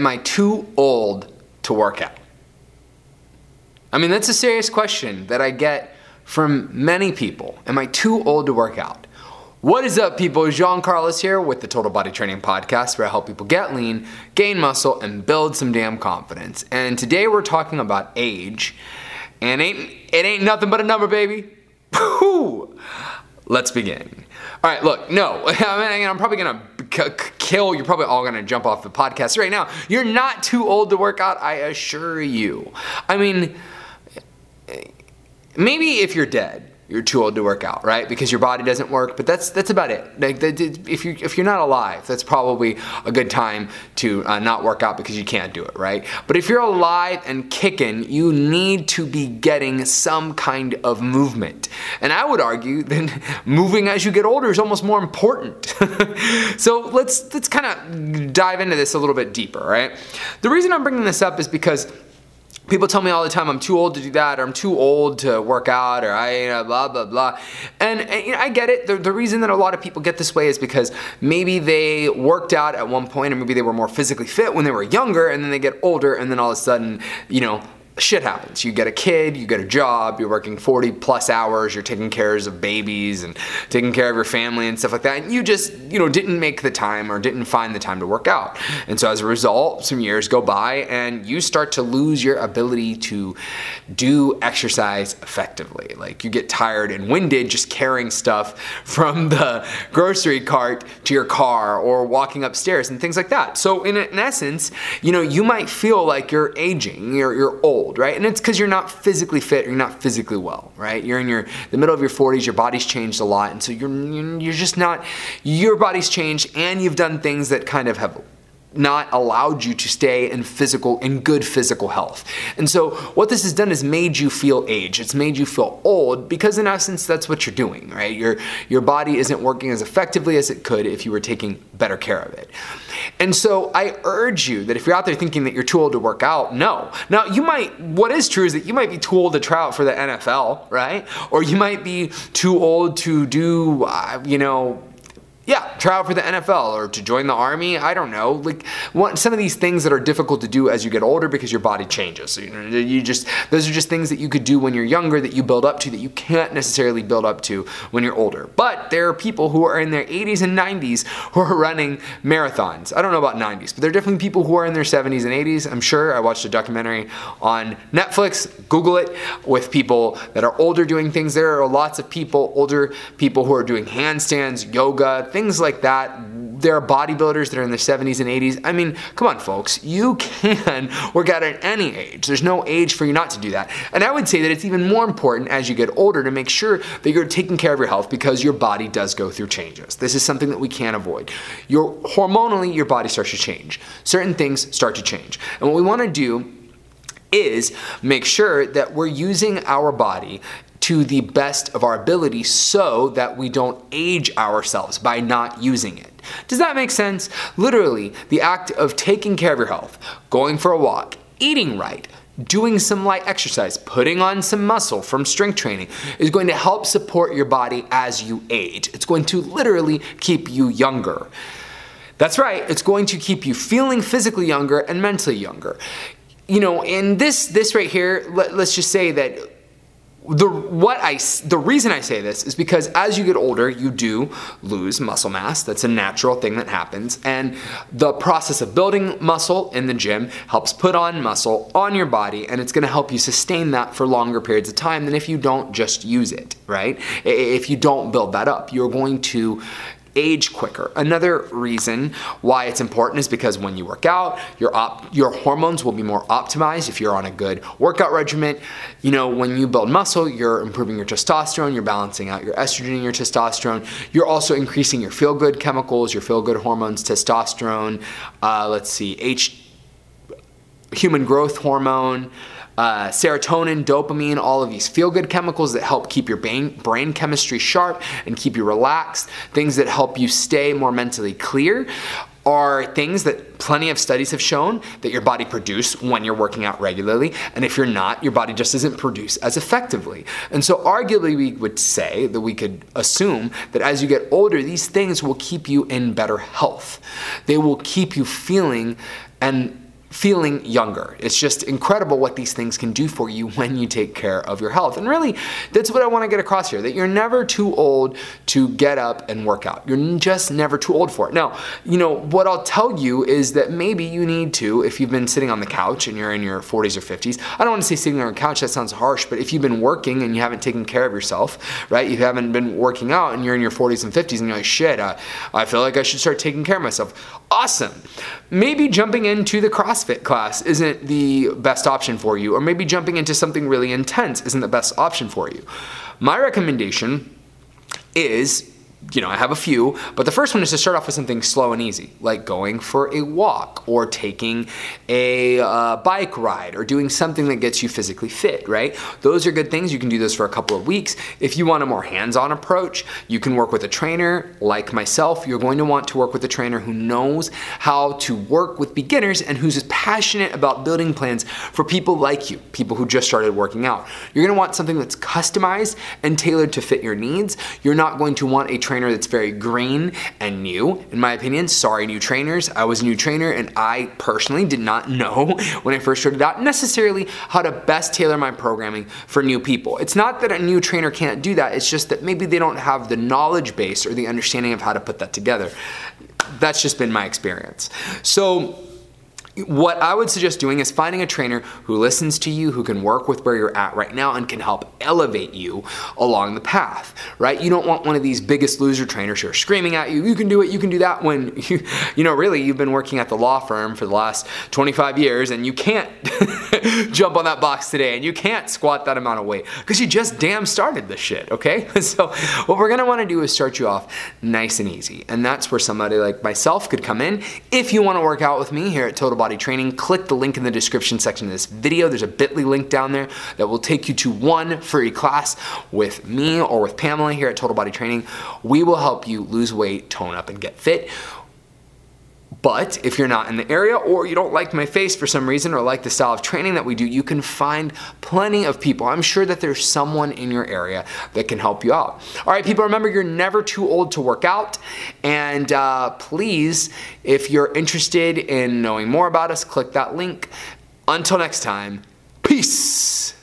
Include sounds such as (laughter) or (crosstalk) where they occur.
Am I too old to work out? I mean, that's a serious question that I get from many people. Am I too old to work out? What is up, people? Jean Carlos here with the Total Body Training Podcast, where I help people get lean, gain muscle, and build some damn confidence. And today we're talking about age, and ain't, it ain't nothing but a number, baby. (laughs) Let's begin. All right, look, no, (laughs) I mean, I'm probably gonna kill, you're probably all gonna jump off the podcast right now. You're not too old to work out, I assure you. I mean, maybe if you're dead, you're too old to work out, right? Because your body doesn't work. But that's that's about it. Like if you if you're not alive, that's probably a good time to uh, not work out because you can't do it, right? But if you're alive and kicking, you need to be getting some kind of movement. And I would argue (laughs) that moving as you get older is almost more important. (laughs) so let's let's kind of dive into this a little bit deeper, right? The reason I'm bringing this up is because people tell me all the time I'm too old to do that or I'm too old to work out or I you know, blah blah blah. And, and you know, I get it. The, the, reason that a lot of people get this way is because maybe they worked out at one point or maybe they were more physically fit when they were younger and then they get older and then all of a sudden you know shit happens. You get a kid, you get a job, you're working 40 plus hours, you're taking care of babies and taking care of your family and stuff like that. And you just, you know, didn't make the time or didn't find the time to work out. And so as a result, some years go by and you start to lose your ability to do exercise effectively. Like you get tired and winded just carrying stuff (laughs) from the grocery cart to your car or walking upstairs and things like that. So in, in essence, you know, you might feel like you're aging, you're, you're old old, right? And it's because you're not physically fit, or you're not physically well, right? You're in your the middle of your 40s, your body's changed a lot, and so you're you're just not your body's changed, and you've done things that kind of have not allowed you to stay in physical in good physical health. And so what this has done is made you feel age. It's made you feel old because in essence that's what you're doing, right? Your your body isn't working as effectively as it could if you were taking better care of it. And so I urge you that if you're out there thinking that you're too old to work out, no. Now you might what is true is that you might be too old to try out for the NFL, right? Or you might be too old to do uh, you know yeah, try out for the NFL or to join the army. I don't know. Like what, some of these things that are difficult to do as you get older because your body changes. So, you, know, you just those are just things that you could do when you're younger that you build up to that you can't necessarily build up to when you're older. But there are people who are in their 80s and 90s who are running marathons. I don't know about 90s, but there are definitely people who are in their 70s and 80s. I'm sure I watched a documentary on Netflix. Google it with people that are older doing things. There are lots of people, older people who are doing handstands, yoga, things things like that. There are bodybuilders that are in their 70s and 80s. I mean, come on, folks. You can work out at any age. There's no age for you not to do that. And I would say that it's even more important as you get older to make sure that you're taking care of your health because your body does go through changes. This is something that we can't avoid. Your hormonally, your body starts to change. Certain things start to change. And what we want to do is make sure that we're using our body to the best of our ability so that we don't age ourselves by not using it. Does that make sense? Literally, the act of taking care of your health, going for a walk, eating right, doing some light exercise, putting on some muscle from strength training is going to help support your body as you age. It's going to literally keep you younger. That's right, it's going to keep you feeling physically younger and mentally younger. You know, and this this right here, let, us just say that the what I the reason I say this is because as you get older, you do lose muscle mass. That's a natural thing that happens, and the process of building muscle in the gym helps put on muscle on your body, and it's going to help you sustain that for longer periods of time than if you don't just use it. Right? If you don't build that up, you're going to age quicker. Another reason why it's important is because when you work out, your op- your hormones will be more optimized if you're on a good workout regimen. You know, when you build muscle, you're improving your testosterone, you're balancing out your estrogen and your testosterone. You're also increasing your feel good chemicals, your feel good hormones, testosterone, uh, let's see, H human growth hormone, uh, serotonin, dopamine, all of these feel good chemicals that help keep your brain, brain chemistry sharp and keep you relaxed, things that help you stay more mentally clear are things that plenty of studies have shown that your body produce when you're working out regularly and if you're not your body just doesn't produce as effectively. And so arguably we would say that we could assume that as you get older these things will keep you in better health. They will keep you feeling and feeling younger. It's just incredible what these things can do for you when you take care of your health. And really, that's what I want to get across here that you're never too old to get up and work out. You're just never too old for it. Now, you know, what I'll tell you is that maybe you need to, if you've been sitting on the couch and you're in your 40s or 50s, I don't want to say sitting on a couch, that sounds harsh, but if you've been working and you haven't taken care of yourself, right, you haven't been working out and you're in your 40s and 50s and you're like, shit, I, I feel like I should start taking care of myself. Awesome. Maybe jumping into the CrossFit class isn't the best option for you, or maybe jumping into something really intense isn't the best option for you. My recommendation is you know, I have a few, but the first one is to start off with something slow and easy, like going for a walk or taking a uh, bike ride or doing something that gets you physically fit, right? Those are good things. You can do those for a couple of weeks. If you want a more hands on approach, you can work with a trainer like myself. You're going to want to work with a trainer who knows how to work with beginners and who's passionate about building plans for people like you, people who just started working out. You're gonna want something that's customized and tailored to fit your needs. You're not going to want a trainer that's very green and new. In my opinion, sorry, new trainers. I was a new trainer and I personally did not know (laughs) when I first started out necessarily how to best tailor my programming for new people. It's not that a new trainer can't do that, it's just that maybe they don't have the knowledge base or the understanding of how to put that together. That's just been my experience. So, what I would suggest doing is finding a trainer who listens to you, who can work with where you're at right now and can help elevate you along the path, right? You don't want one of these biggest loser trainers who are screaming at you, you can do it, you can do that when (laughs) you, you know, really you've been working at the law firm for the last 25 years and you can't (laughs) jump on that box today and you can't squat that amount of weight because you just damn started this shit, okay? (laughs) So what we're gonna wanna do is start you off nice and easy. And that's where somebody like myself could come in. If you wanna work out with me here at Total Body Training, click the link in the description section of this video. There's a bit.ly link down there that will take you to one free class with me or with Pamela here at Total Body Training. We will help you lose weight, tone up, and get fit. But if you're not in the area or you don't like my face for some reason or like the style of training that we do, you can find plenty of people. I'm sure that there's someone in your area that can help you out. All right, people, remember you're never too old to work out. And uh, please, if you're interested in knowing more about us, click that link. Until next time, peace.